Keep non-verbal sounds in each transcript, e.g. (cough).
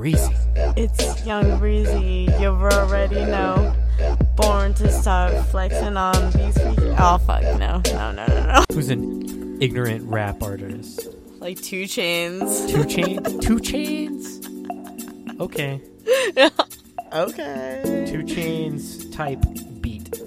Breezy. It's Young Breezy. You already know. Born to start flexing on these features. Oh fuck no no no no no. Who's an ignorant rap artist? Like 2 Chainz. Two (laughs) chains. 2 Chainz. Okay. Okay. 2 Chainz type beat.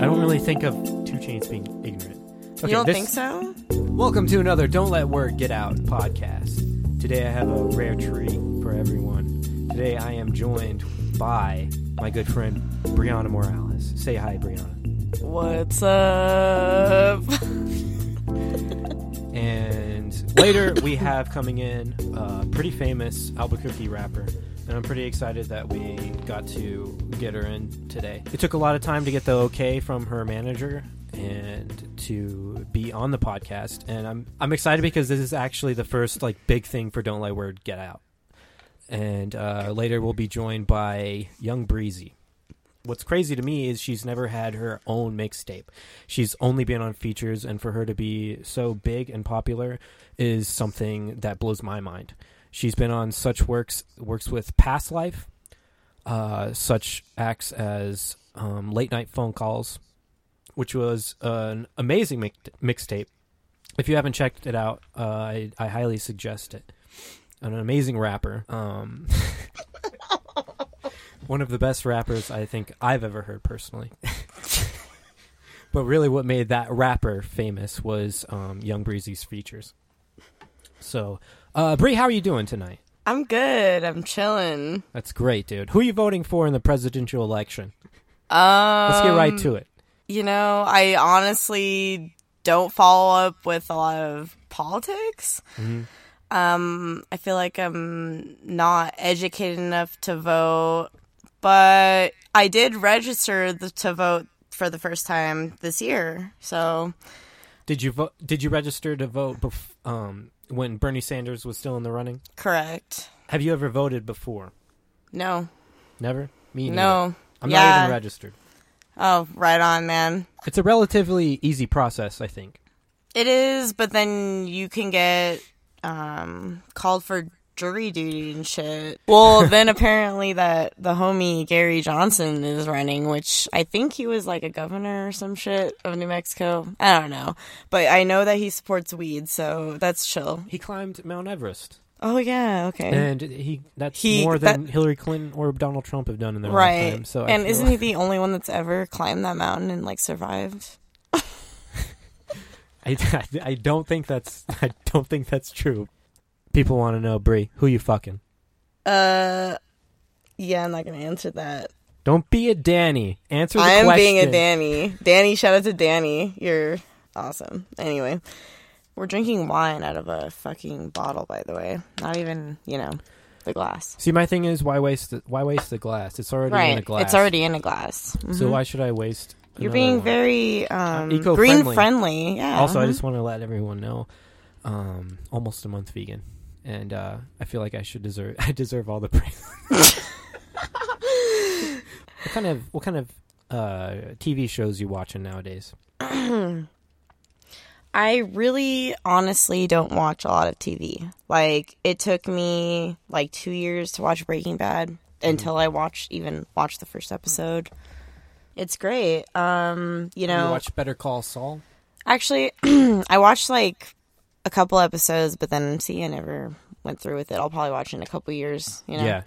I don't really think of 2 Chainz being ignorant. Okay, you don't this- think so? Welcome to another Don't Let Word Get Out podcast. Today I have a rare treat for everyone. Today I am joined by my good friend Brianna Morales. Say hi, Brianna. What's up? (laughs) And later we have coming in a pretty famous Albuquerque rapper. And I'm pretty excited that we got to get her in today. It took a lot of time to get the okay from her manager and to be on the podcast. And I'm I'm excited because this is actually the first like big thing for Don't Let Word Get Out. And uh, later we'll be joined by Young Breezy. What's crazy to me is she's never had her own mixtape. She's only been on features, and for her to be so big and popular is something that blows my mind. She's been on such works works with Past Life, uh, such acts as um, Late Night Phone Calls, which was an amazing mixtape. If you haven't checked it out, uh, I, I highly suggest it. An amazing rapper. Um, (laughs) one of the best rappers I think I've ever heard personally. (laughs) but really, what made that rapper famous was um, Young Breezy's features. So, uh, Bree, how are you doing tonight? I'm good. I'm chilling. That's great, dude. Who are you voting for in the presidential election? Um, Let's get right to it. You know, I honestly don't follow up with a lot of politics. Mhm. Um, I feel like I'm not educated enough to vote, but I did register the, to vote for the first time this year. So, Did you vote? Did you register to vote bef- um, when Bernie Sanders was still in the running? correct. Have you ever voted before? No. Never. Me neither. No. I'm yeah. not even registered. Oh, right on, man. It's a relatively easy process, I think. It is, but then you can get um, called for jury duty and shit. Well, (laughs) then apparently that the homie Gary Johnson is running, which I think he was like a governor or some shit of New Mexico. I don't know, but I know that he supports weed, so that's chill. He climbed Mount Everest. Oh yeah, okay. and he that's He- more than Hillary Clinton or Donald Trump have done in their right. lifetime. So I and feel isn't like- he the only one that's ever climbed that mountain and like survived? (laughs) I, I don't think that's I don't think that's true. People want to know, Brie, who you fucking? Uh, yeah, I'm not gonna answer that. Don't be a Danny. Answer the I am question. being a Danny. Danny, shout out to Danny. You're awesome. Anyway, we're drinking wine out of a fucking bottle, by the way. Not even, you know, the glass. See, my thing is, why waste the, why waste the glass? It's already in a glass. It's already in a glass. So Mhm. why should I waste? You're being one? very um, eco-friendly. green friendly. Yeah. Also, I mhm. just want to let everyone know, um, almost a month vegan, and uh, I feel like I should deserve (laughs) I deserve all the praise. (laughs) what kind of what kind of uh, TV shows you watching nowadays? (clears throat) I really honestly don't watch a lot of TV. Like it took me like 2 years to watch Breaking Bad until I watched even watched the first episode. It's great. Um, you know, you watch Better Call Saul? actually (clears throat) I watched like a couple episodes but then see I never went through with it. I'll probably watch in a couple years, you know. Yeah,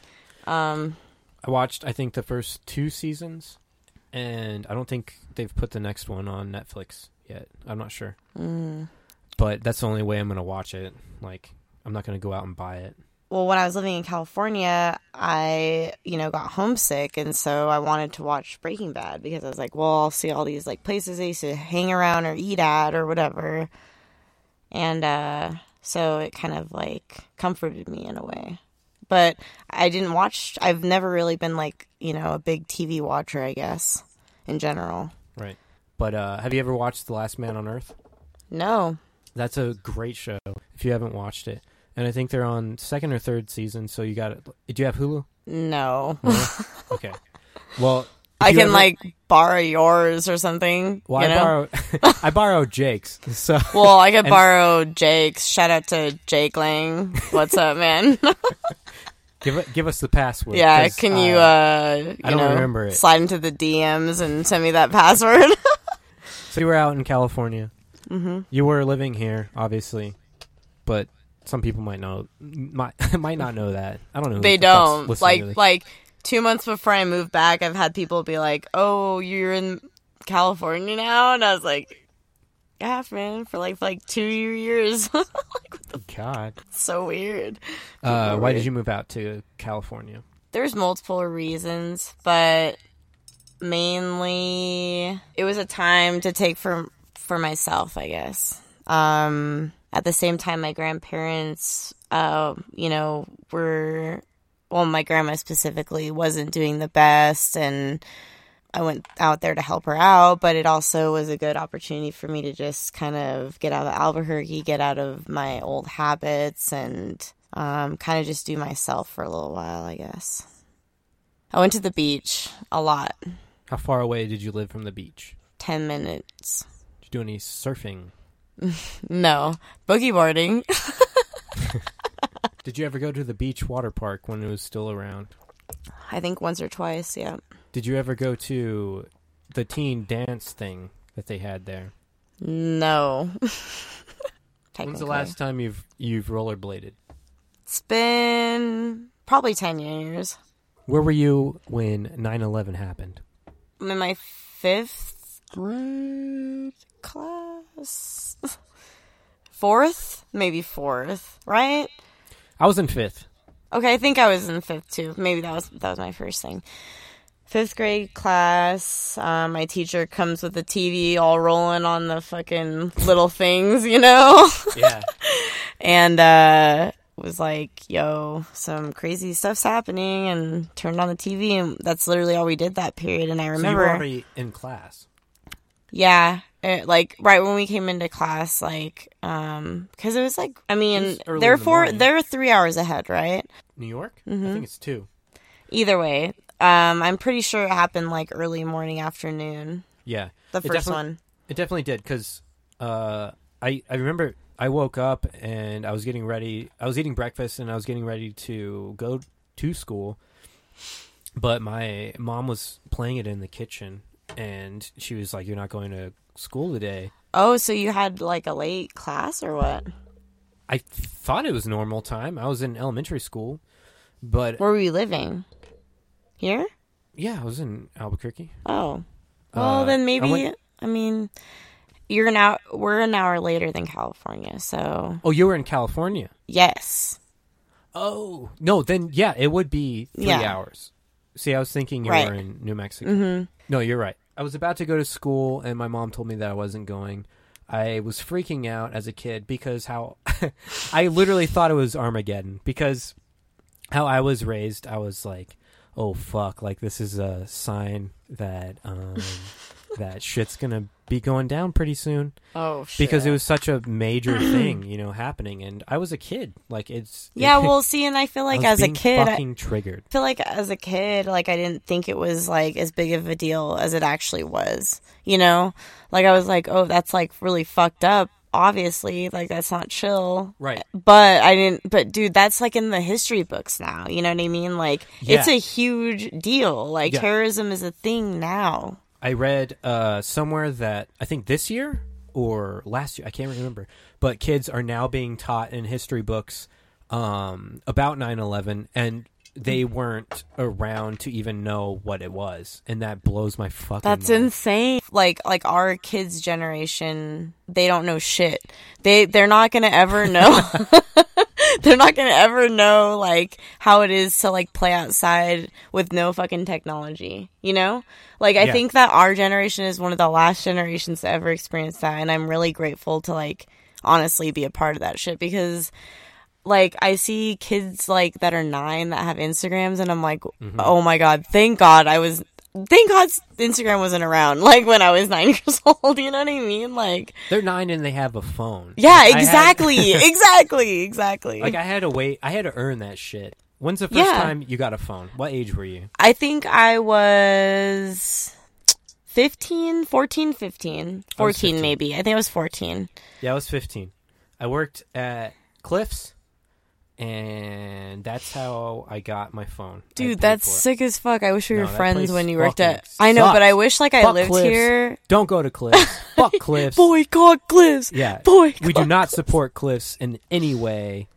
Um I watched I think the first two seasons, and I don't think they've put the next one on Netflix yet. I'm not sure, mm. but that's the only way I'm gonna watch it. Like, I'm not gonna go out and buy it. well, when I was living in California, I, you know, got homesick, and so I wanted to watch Breaking Bad because I was like, well, I'll see all these like places I used to hang around or eat at or whatever, and uh, so it kind of like comforted me in a way. But I didn't watch. I've never really been like you know a big TV watcher. I guess in general. But uh, have you ever watched The Last Man on Earth? No. That's a great show. If you haven't watched it, and I think they're on second or third season. So you got it. Do you have Hulu? No. No? okay. Well, I can ever- like borrow yours or something. Well, I know? borrow (laughs) I borrow Jake's. So Well, I could And- borrow Jake's. Shout out to Jake Lang. What's up, man? (laughs) give give us the password. Yeah, can you uh you I don't know remember it. slide into the DMs and send me that password? (laughs) So you were out in California. hmm You were living here, obviously, but some people might know might (laughs) might not know that. I don't know. They don't. Like this. like 2 months before I moved back, I've had people be like, "Oh, you're in California now?" And I was like, "Yeah, man, for like for like 2 years." (laughs) like, what the God. so weird. Uh, why were- did you move out to California? there's multiple reasons, but mainly it was a time to take for for myself, I guess. Um, at the same time, my grandparents, uh, you know, were well, my grandma specifically wasn't doing the best, and I went out there to help her out. But it also was a good opportunity for me to just kind of get out of Albuquerque, get out of my old habits, and um, kind of just do myself for a little while, I guess. I went to the beach a lot, How far away did you live from the beach? 10 minutes. Did you do any surfing? (laughs) No, boogie boarding. (laughs) Did you ever go to the beach water park when it was still around? I think once or twice, yeah. Did you ever go to the teen dance thing that they had there? No. (laughs) When's the last time you've you've rollerbladed? It's been probably 10 years. Where were you when 9/11 happened? I'm in my fifth grade class. (laughs) Fourth? Maybe fourth, right? I was in 5th. Okay, I think I was in fifth too. Maybe that was that was my first thing. Fifth grade class. Um, my teacher comes with the TV all rolling on the fucking little things, you know, (laughs) Yeah. and uh, was like, "Yo, some crazy stuff's happening," and turned on the TV, and that's literally all we did that period. And I so you remember, were already in class. yeah, it, like right when we came into class, like, um, because it was like, I mean, they're the four, they're three hours ahead, right? New York? Mm-hmm. I think it's 2. Either way, um, I'm pretty sure it happened like early morning, afternoon. Yeah. The first one. It definitely did because uh, I I remember I woke up and I was getting ready. I was eating breakfast and I was getting ready to go to school, but my mom was playing it in the kitchen and she was like, "You're not going to school today." Oh, so you had like a late class or what? I thought it was normal time. I was in elementary school, but Where were you living? Here? yeah, I was in Albuquerque. Oh. Well, Uh, then I maybe. went- I mean, you're an hour. We're an hour later than California, so Oh, you were in California. yes. Oh no, then yeah, it would be three Yeah. hours. See, I was thinking you Right. were in New Mexico. Mm-hmm. No, you're right. I was about to go to school, and my mom told me that I wasn't going. I was freaking out as a kid because how (laughs) I literally thought it was Armageddon because how I was raised, I was like, "Oh fuck!" Like this is a sign that um, (laughs) that shit's gonna be going down pretty soon Oh, shit. because it was such a major (clears throat) thing, you know, happening, and I was a kid. Like it's Yeah, well, see, and I feel like was as a kid, I- fucking triggered. feel like as a kid, like I didn't think it was like as big of a deal as it actually was. You know, like I was like, oh, that's like really fucked up. Obviously, like that's not chill. Right. But I didn't. But dude, that's like in the history books now. You know what I mean? Like it's a huge deal. Like Yeah. terrorism is a thing now. I read uh, somewhere that I think this year or last year, I can't remember, but kids are now being taught in history books um, about 9 11, and they weren't around to even know what it was. And that blows my fucking That's mind. insane. Like like our kids' generation, they don't know shit. They they're not gonna ever (laughs) know. (laughs) they're not gonna ever know like how it is to like play outside with no fucking technology. You know, like I Yeah. think that our generation is one of the last generations to ever experience that, and I'm really grateful to like honestly be a part of that shit because like I see kids like that are nine that have Instagrams, and I'm like, Mm-hmm. oh my god, thank God I was. Thank God Instagram wasn't around (laughs) like when I was nine (laughs) years old. You know what I mean? Like, They're nine and they have a phone. yeah, Like, I had- exactly, (laughs) exactly, exactly. like I had to wait. I had to earn that shit. When's the first Yeah. time you got a phone? What age were you? I think I was 15, 14, 15. 14 15. maybe. I think I was 14. Yeah, I was 15. I worked at Cliffs, and that's how I got my phone. Dude, that's sick as fuck. I wish we No, were friends when you worked at. I know, but I wish like I Fuck lived Cliffs. here. Don't go to Cliffs. (laughs) Fuck Cliffs. Boycott Cliffs. Yeah. Boycott. We do not support Cliffs in any way.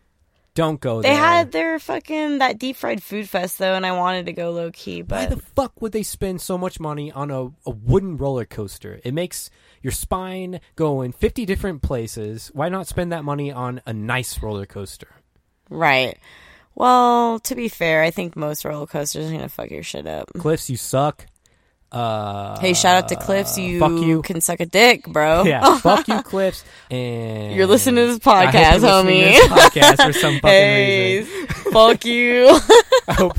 Don't go They there. They had their fucking that deep fried food fest though, and I wanted to go low key, Why but the fuck would they spend so much money on a, a wooden roller coaster? It makes your spine go in 50 different places. Why not spend that money on a nice roller coaster? Right. Well, to be fair, I think most roller coasters are gonna fuck your shit up. Cliffs, you suck. Uh, Hey, shout out to Cliffs. You, fuck you. can suck a dick, bro. (laughs) Yeah, (laughs) fuck you, Cliffs. And You're listening to this podcast, listening to homie. this podcast for some (laughs) fucking hey, reason. fuck you. Hope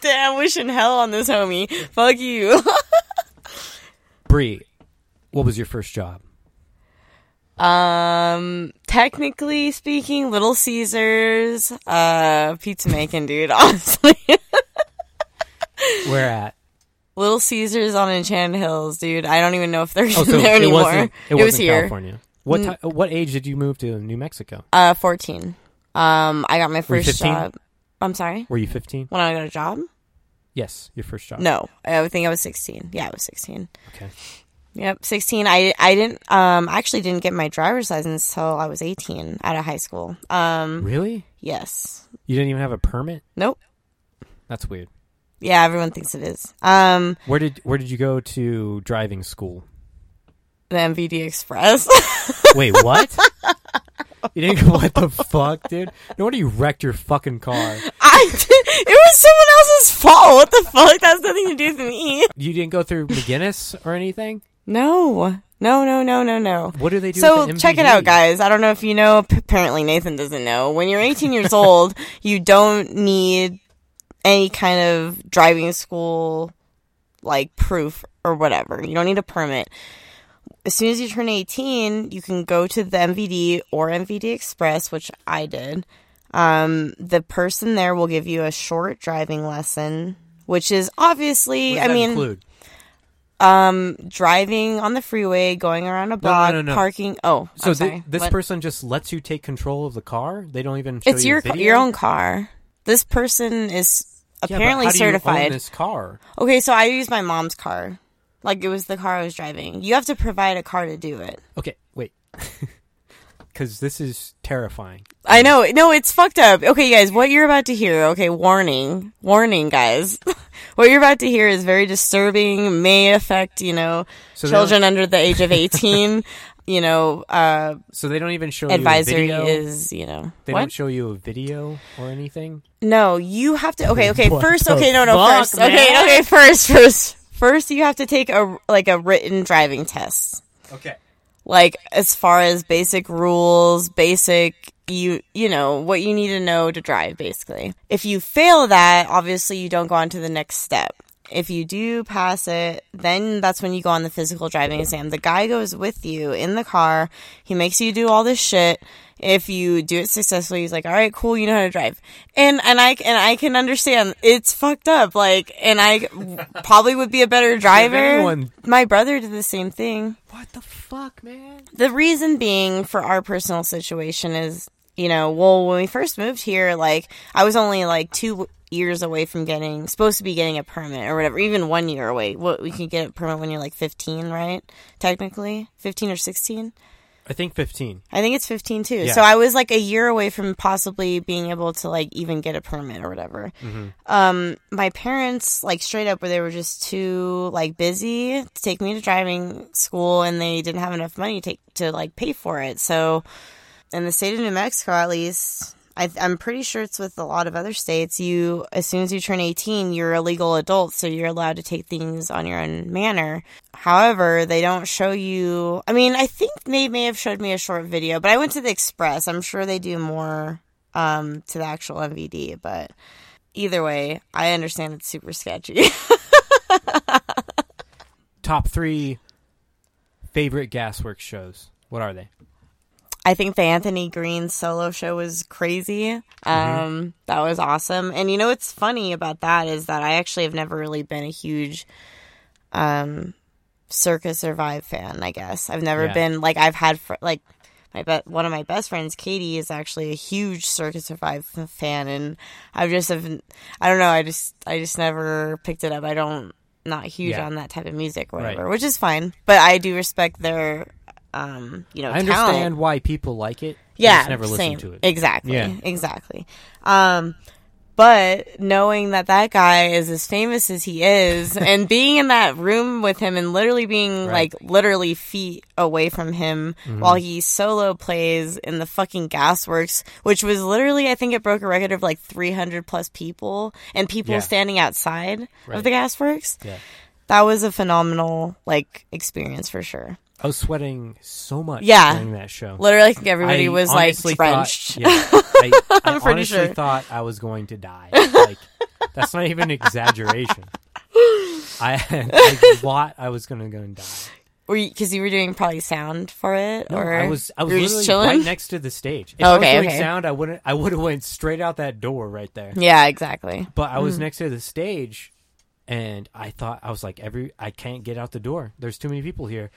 Damn, wishing hell on this homie. Fuck you. Bree, what was your first job? Um, technically speaking, Little Caesars, uh, pizza making, dude. (laughs) Honestly, Where at? Little Caesars on Enchanted Hills, dude. I don't even know if they're Oh, (laughs) so there it anymore. wasn't. It, was wasn't here. California. What Mm. what age did you move to New Mexico? Uh, fourteen. Um, I got my first job. I'm sorry. Were you 15? When I got a job? Yes, your first job. No, I think I was sixteen. Yeah, I was sixteen. Okay. Yep, sixteen. I I didn't um I actually didn't get my driver's license till I was eighteen out of high school. Um, Really? yes. You didn't even have a permit? Nope. That's weird. Yeah, everyone thinks it is. Um, Where did where did you go to driving school? the MVD Express. (laughs) Wait, what? you didn't go. What the fuck, dude? No wonder you wrecked your fucking car. I did, it was someone else's fault. What the fuck? That has nothing to do with me. You didn't go through McGinnis or anything. No, no, no, no, no, no. What do they do? So check it out, guys. I don't know if you know. Apparently, Nathan doesn't know. When you're 18 years old, (laughs) you don't need any kind of driving school like proof or whatever. You don't need a permit. As soon as you turn 18, you can go to the MVD or MVD Express, which I did. Um, the person there will give you a short driving lesson, which is obviously, I mean, include? Um, driving on the freeway, going around a block, no, no. parking. Oh, So sorry. this What? person just lets you take control of the car. They don't even. Show it's you your your own car. This person is Yeah, apparently how do you own certified. this car. Okay, so I use my mom's car. Like it was the car I was driving. You have to provide a car to do it. Okay, wait. (laughs) Because this is terrifying. I know. No, it's fucked up. Okay, guys, what you're about to hear, okay, warning. Warning, guys. (laughs) what you're about to hear is very disturbing, may affect, you know, So children under the age of 18. (laughs) you know, uh, So they don't even show you a advisory video. is, you know. They what? don't show you a video or anything. No, you have to. Okay, okay. First, okay, no, no. fuck, first, okay, okay. First, first, first, you have to take a like a written driving test. Okay. Like as far as basic rules, basic you you know what you need to know to drive. Basically, if you fail that, obviously you don't go on to the next step. If you do pass it, then that's when you go on the physical driving exam. The guy goes with you in the car. He makes you do all this shit. If you do it successfully, he's like, "All right, cool, you know how to drive." And and I and I can understand it's fucked up. Like, and I (laughs) probably would be a better driver. My brother did the same thing. What the fuck, man? The reason being for our personal situation is, you know, well, when we first moved here, like, I was only like two years away from getting, supposed to be getting a permit or whatever, even one year away. What, we can get a permit when you're like 15, right? Technically? 15 or 16? I think 15. I think it's 15 too. Yeah. So I was like a year away from possibly being able to like even get a permit or whatever. Mm-hmm. Um, my parents like straight up where they were just too like busy to take me to driving school and they didn't have enough money to take to like pay for it. So in the state of New Mexico, at least, I, I'm pretty sure it's with a lot of other states. You, as soon as you turn 18, you're a legal adult, so you're allowed to take things on your own manner. However, they don't show you. I mean, I think they may have showed me a short video, but I went to the Express. I'm sure they do more um, to the actual MVD, but either way, I understand it's super sketchy. (laughs) Top three favorite Gasworks shows. What are they? I think the Anthony Green solo show was crazy. Um, Mm-hmm. that was awesome. And you know what's funny about that is that I actually have never really been a huge um Circa Survive fan, I guess. I've never Yeah. been like I've had fr- like my be- one of my best friends, Katie, is actually a huge Circa Survive f- fan, and I've just have I don't know, I just I just never picked it up. I don't not huge Yeah. on that type of music or whatever, Right. which is fine. But I do respect their um you know I understand talent. why people like it. I Yeah, just never same. listened to it. Exactly. Yeah. Exactly. Um, but knowing that that guy is as famous as he is, (laughs) and being in that room with him, and literally being Right. like literally feet away from him Mm-hmm. while he solo plays in the fucking Gasworks, which was literally, I think it broke a record of like 300 plus people, and people Yeah. standing outside Right. of the Gasworks. Yeah. That was a phenomenal like experience for sure. I was sweating so much Yeah. during that show. Literally, I think everybody I was like honestly thought- drenched. yeah, (laughs) I, I honestly sure. thought I was going to die. (laughs) Like that's not even exaggeration. I (laughs) I thought I was gonna go and die. Were you because you were doing probably sound for it, No, or I was I was you were just literally chilling? right next to the stage. If I was doing okay. sound, I wouldn't. I would have went straight out that door right there. Yeah, exactly. But I Mm. was next to the stage, and I thought I was like, every I can't get out the door. There's too many people here,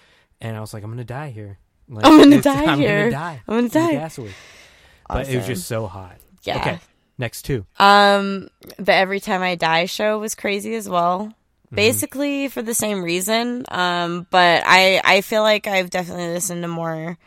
and I was like, I'm gonna die here. Like, I'm gonna die I'm here. Gonna die. I'm gonna die. Gasworks. But it was just so hot. Yeah. Okay. Next two. Um, the Every Time I Die show was crazy as well. Mm-hmm. Basically for the same reason. Um, but I I feel like I've definitely listened to more.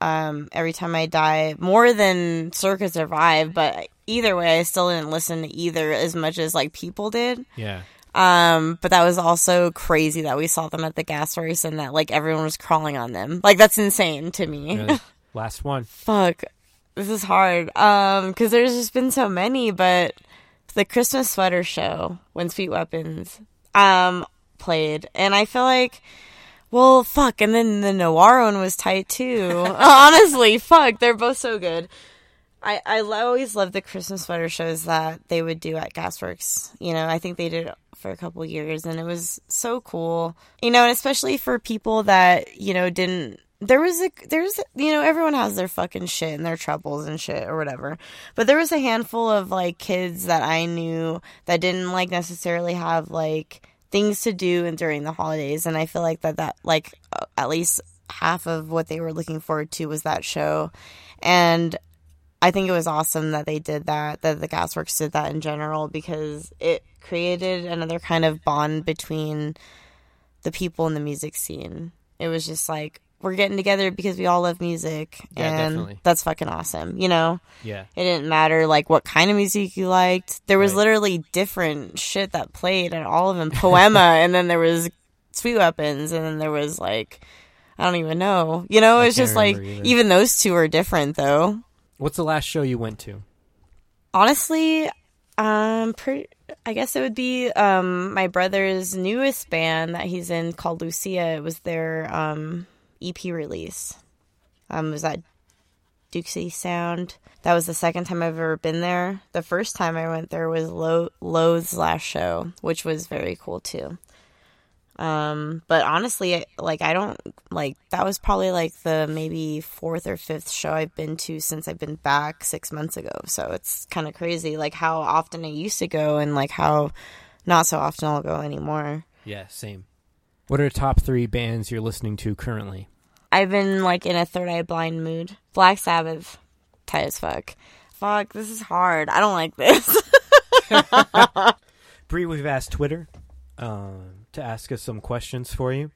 Um, Every Time I Die more than Circa Survive, but either way, I still didn't listen to either as much as like people did. Yeah. Um, but that was also crazy that we saw them at the gas race and that like everyone was crawling on them. Like that's insane to me. Really. (laughs) Last one. Fuck. This is hard. Um, cause there's just been so many, but the Christmas sweater show when Sweet Weapons, um, played. And I feel like, well, fuck. And then the Noir one was tight too. (laughs) (laughs) Honestly, fuck. They're both so good. I, I always loved the Christmas sweater shows that they would do at Gasworks. You know, I think they did for a couple years and it was so cool. You know, and especially for people that, you know, didn't there was a there's you know everyone has their fucking shit and their troubles and shit or whatever. But there was a handful of like kids that i knew that didn't like necessarily have like things to do and during the holidays. And i feel like that that like uh, at least half of what they were looking forward to was that show. And I think it was awesome that they did that, that the Gasworks did that in general, because it created another kind of bond between the people in the music scene. It was just like, we're getting together because we all love music. Yeah, and definitely. that's fucking awesome. You know, Yeah. it didn't matter like what kind of music you liked. There was Right. literally different shit that played and all of them poema (laughs) and then there was sweet weapons and then there was like I don't even know. You know, it's just like either. even those two are different though. What's the last show you went to? Honestly, um pretty I guess it would be um my brother's newest band that he's in called Lucia. It was their um EP release. Um was that Dukesy Sound. That was the second time I've ever been there. The first time I went there was Lo- Lowe's last show, which was very cool too. Um, but honestly, like I don't like that was probably like the maybe fourth or fifth show I've been to since I've been back six months ago. So it's kind of crazy, like how often I used to go and like how not so often I'll go anymore. Yeah, same. What are the top three bands you're listening to currently? I've been like in a third eye blind mood. Black Sabbath, tight as fuck. Fuck, this is hard. I don't like this. (laughs) Bree, we've asked Twitter um, to ask us some questions for you.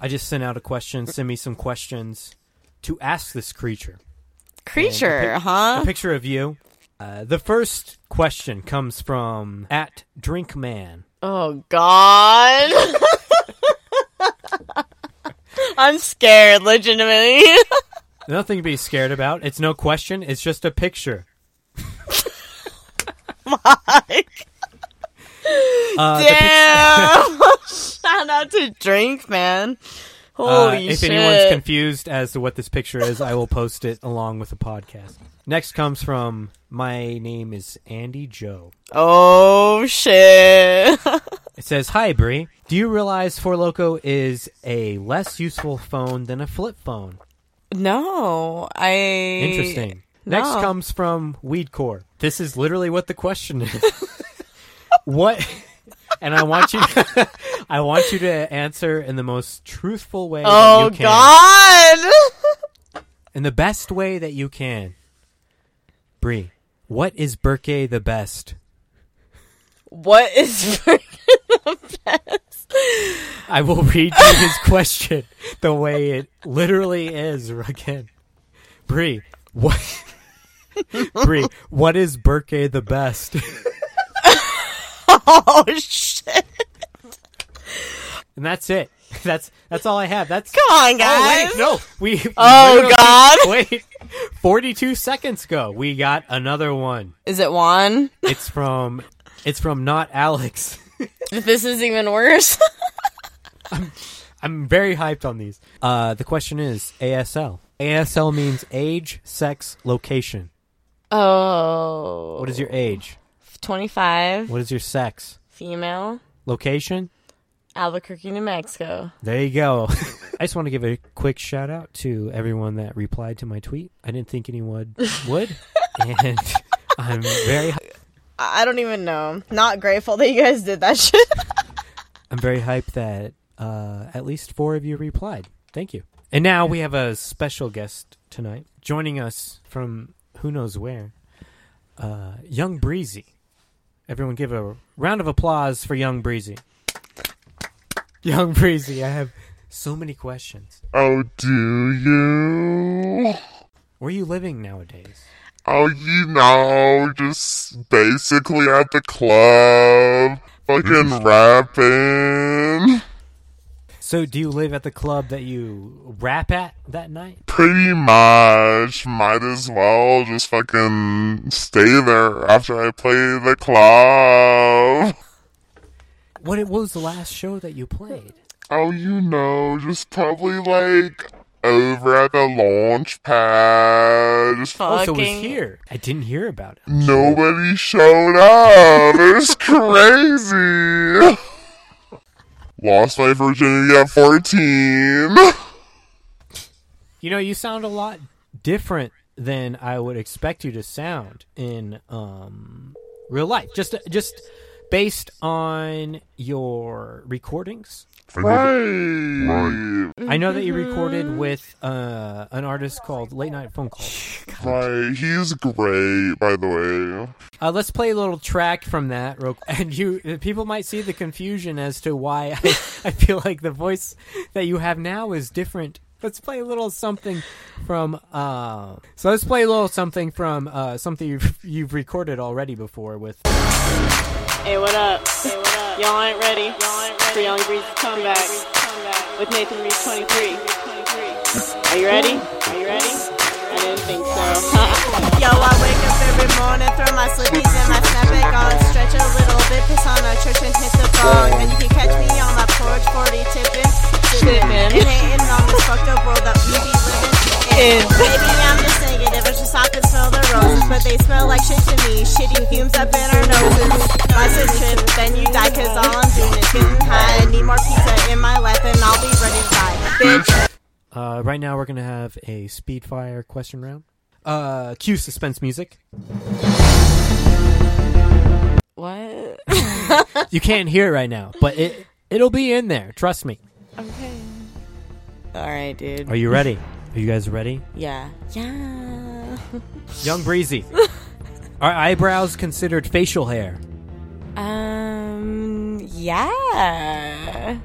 I just sent out a question. Send me some questions to ask this creature. Creature, a pic- huh? A picture of you. Uh, the first question comes from at Drinkman. Oh God. (laughs) I'm scared, legitimately. (laughs) Nothing to be scared about. It's no question. It's just a picture. (laughs) Mike. Uh, the pic- Damn. (laughs) Shout out to Drink, man. uh, Holy if shit. anyone's confused as to what this picture is, I will post it along with the podcast. Next comes from my name is Andy Joe. oh shit. (laughs) It says, "Hi Brie, do you realize Four Loco is a less useful phone than a flip phone? No, I. Interesting. Next comes from Weedcore. This is literally what the question is. (laughs) what? (laughs) And I want you, (laughs) I want you to answer in the most truthful way that Oh you can, God! (laughs) in the best way that you can. Bree, what is Burke the best? what is Burke the best? I will read you his question the way it literally is again. Bree, what? Bree, what is Burke the best? Oh shit! And that's it. (laughs) That's that's all I have. That's Come on, Oh guys. wait, no. We Oh, God. (laughs) Wait. 42 seconds ago, we got another one. Is it Juan? It's from it's from not Alex. (laughs) This is even worse. I'm very hyped on these. Uh the question is ASL. ASL means age, sex, location. oh. What is your age? 25, What is your sex? female, Location? Albuquerque, New Mexico. There you go. (laughs) I just want to give a quick shout out to everyone that replied to my tweet. I didn't think anyone (laughs) would. and (laughs) I'm very I I don't even know. Not grateful that you guys did that shit. I'm very hyped that uh, at least four of you replied. Thank you. And now we have a special guest tonight joining us from who knows where. Uh, Young Breezy. Everyone give a round of applause for Young Breezy. Young Breezy, I have so many questions. Oh, do you? Where are you living nowadays? Oh, you know, just basically at the club, fucking rapping. So, do you live at the club that you rap at that night? Pretty much, might as well just fucking stay there after I play the club. (laughs) What, what was the last show that you played? Oh, you know, just probably like over at the launch pad. Just Oh, so it was here. I didn't hear about it. Nobody showed up. It was (laughs) crazy. (laughs) Lost my virginity at 14. (laughs) You know, you sound a lot different than I would expect you to sound in um, real life. Just just based on your recordings. Right. I know that you recorded with uh, an artist called Late Night Phone Call. Right. He's great, by the way. Uh, let's play a little track from that, real, (laughs) and you people might see the confusion as to why (laughs) I, I feel like the voice that you have now is different. Let's play a little something from. Uh, so let's play a little something from uh, something you've, you've recorded already before with. Hey, what up? Hey, what up? Y'all ain't ready. Y'all ain't ready for Young Breeze's comeback with Nathan Reese 23. Are you ready? Are you ready? I didn't think so. (laughs) Yo, I wake up every morning, throw my slippies and my snapback on, stretch a little bit, piss on a church and hit the bong. And you can catch me on my porch, 40 tipping, sipping, and hating on this fucked up world that we be living in. Maybe I'm just negative, it's just I can smell the roses, but they smell like shit to me. Shitty fumes up in our noses. Life's a trip, then you die, cause all I'm doing is getting high. I need more pizza in my life, and I'll be ready to die. Bitch. Uh, right now, we're gonna have a speed fire question round. Uh, cue suspense music. What? You can't hear it right now, but it it'll be in there. Trust me. Okay. Alright, dude. Are you ready? Are you guys ready? Yeah. Yeah. Young Breezy. (laughs) Are eyebrows considered facial hair? Um, yeah.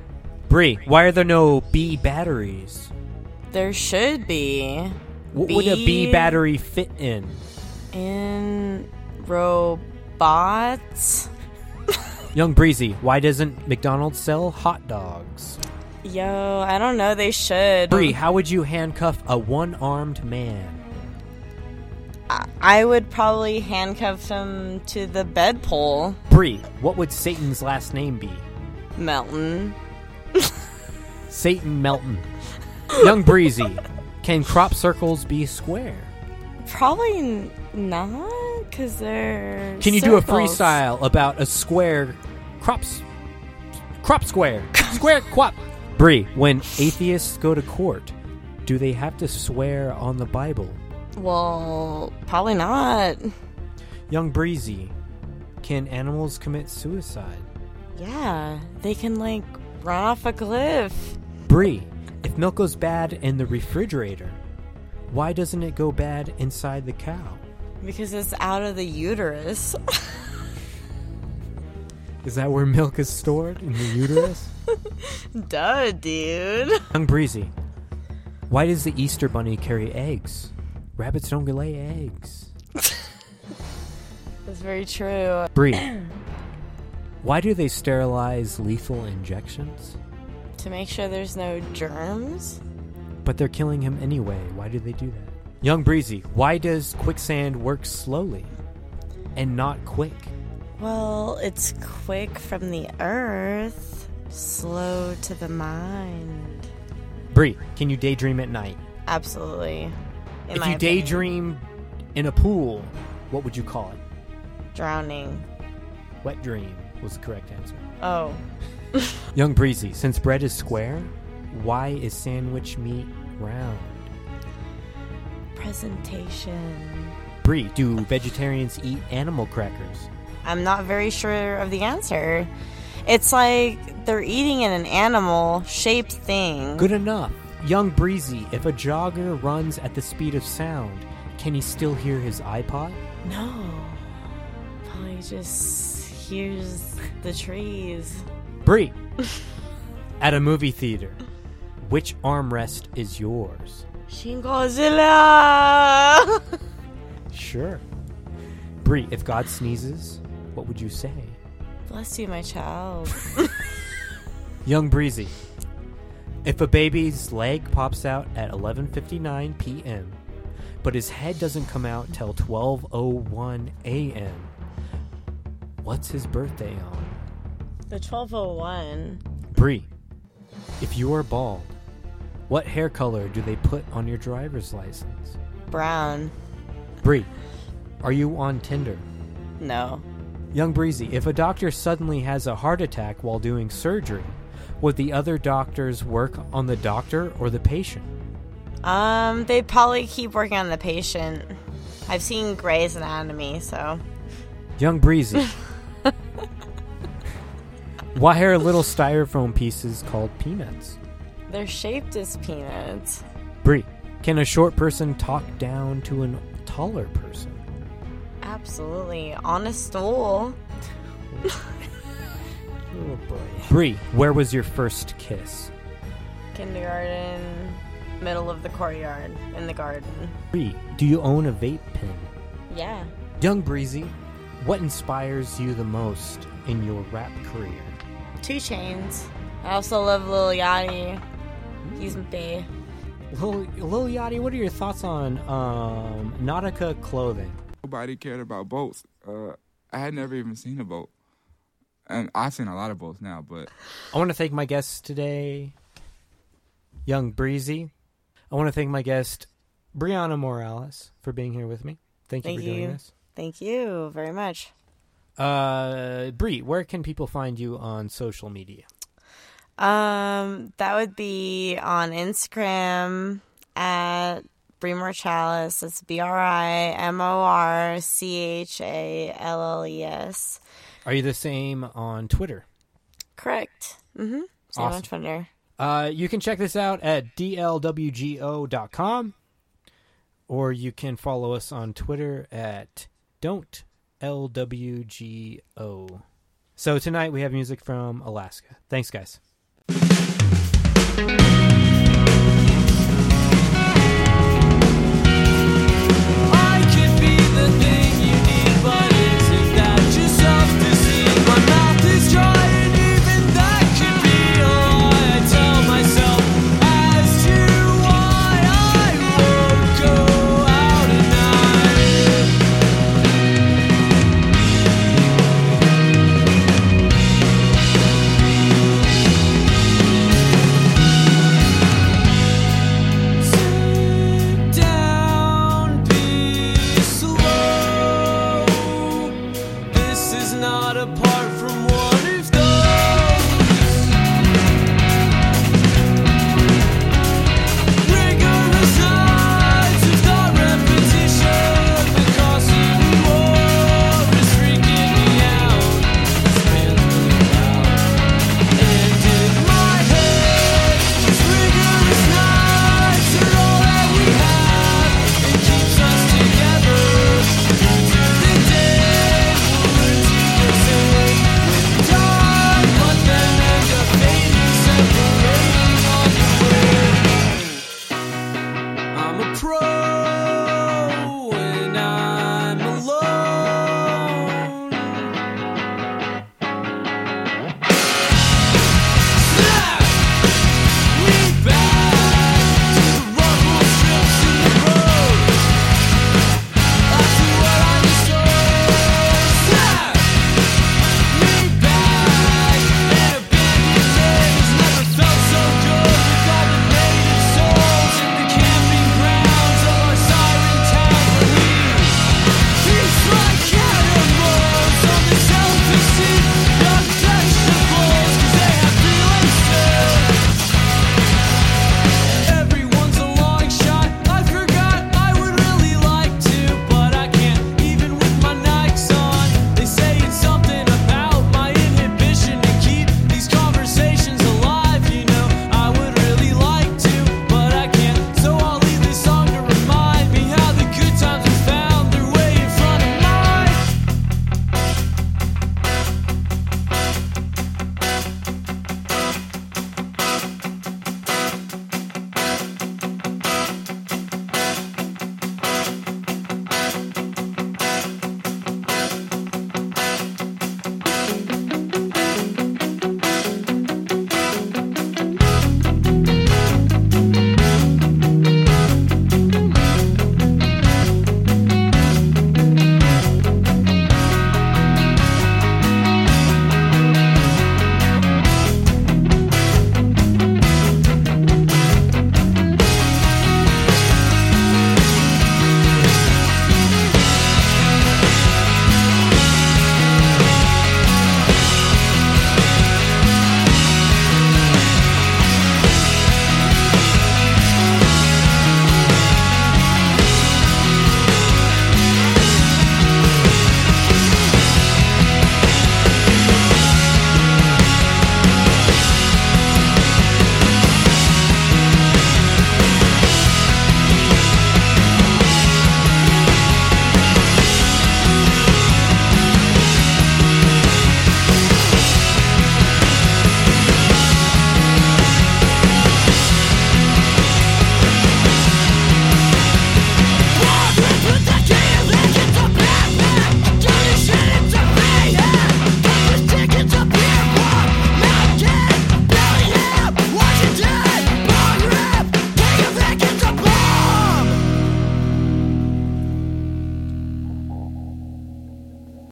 Bree, why are there no B batteries? There should be. What would a B battery fit in? In robots. Young Breezy, why doesn't McDonald's sell hot dogs? Yo, I don't know. They should. Bree, how would you handcuff a one armed man? I, I would probably handcuff him to the bed pole. Bree, what would Satan's last name be? Melton. (laughs) Satan Melton. Young Breezy, can crop circles be square? Probably n- not, because they're. Can you do a freestyle about a square crops crop square? (laughs) Square crop. Bree, when atheists go to court, Do they have to swear on the Bible? Well, probably not. Young Breezy, can animals commit suicide? Yeah, they can like run off a cliff. Bree, if milk goes bad in the refrigerator, why doesn't it go bad inside the cow? Because it's out of the uterus. (laughs) Is that where milk is stored in the uterus? (laughs) Duh, dude. Young Breezy, why does the Easter Bunny carry eggs? Rabbits don't lay eggs. (laughs) That's very true. Bree, (clears throat) why do they sterilize lethal injections? To make sure there's no germs. But they're killing him anyway. Why do they do that? Young Breezy, why does quicksand work slowly and not quick? Well, it's quick from the earth, slow to the mind. Bree, can you daydream at night? Absolutely. In if you daydream in a pool, what would you call it? drowning. Wet dream was the correct answer. Oh, (laughs) Young Breezy, since bread is square, why is sandwich meat round? presentation. Bree, do vegetarians eat animal crackers? I'm not very sure of the answer. It's like they're eating in an animal shaped thing. Good enough. Young Breezy, if a jogger runs at the speed of sound, can he still hear his iPod? No. Probably just hears the trees. Bree, (laughs) at a movie theater, which armrest is yours? Shin Godzilla! Sure. Bree, if God sneezes, what would you say? Bless you, my child. (laughs) Young Breezy, if a baby's leg pops out at 11:59 p.m., but his head doesn't come out till 12:01 a.m., what's his birthday on? The 1201. Bree, if you are bald, what hair color do they put on your driver's license? Brown. Bree, are you on Tinder? No. Young Breezy, if a doctor suddenly has a heart attack while doing surgery, would the other doctors work on the doctor or the patient? Um, they'd probably keep working on the patient. I've seen Grey's Anatomy, so. Young Breezy. (laughs) Why are little styrofoam pieces called peanuts? They're shaped as peanuts. Bree, can a short person talk down to a taller person? Absolutely. On a stool. Oh boy. Bree, where was your first kiss? Kindergarten. Middle of the courtyard. In the garden. Bree, do you own a vape pen? Yeah. Young Breezy, what inspires you the most in your rap career? 2 Chainz. I also love Lil Yachty. He's bae. Lil, Lil Yachty, what are your thoughts on um, Nautica clothing? Nobody cared about boats. Uh, I had never even seen a boat, and I've seen a lot of boats now. But I want to thank my guests today, Young Breezy. I want to thank my guest, Brianna Morales, for being here with me. Thank you Thank for doing this. Thank you very much. Uh, Bree, where can people find you on social media? Um, that would be on Instagram at Brimore Chalice. That's B R I M O R C H A L L E S. Are you the same on Twitter? Correct. Mm-hmm. Same on Awesome. Twitter. Uh, you can check this out at dlwgo.com or you can follow us on Twitter at don't lwgo. So tonight we have music from Alaska. Thanks, guys.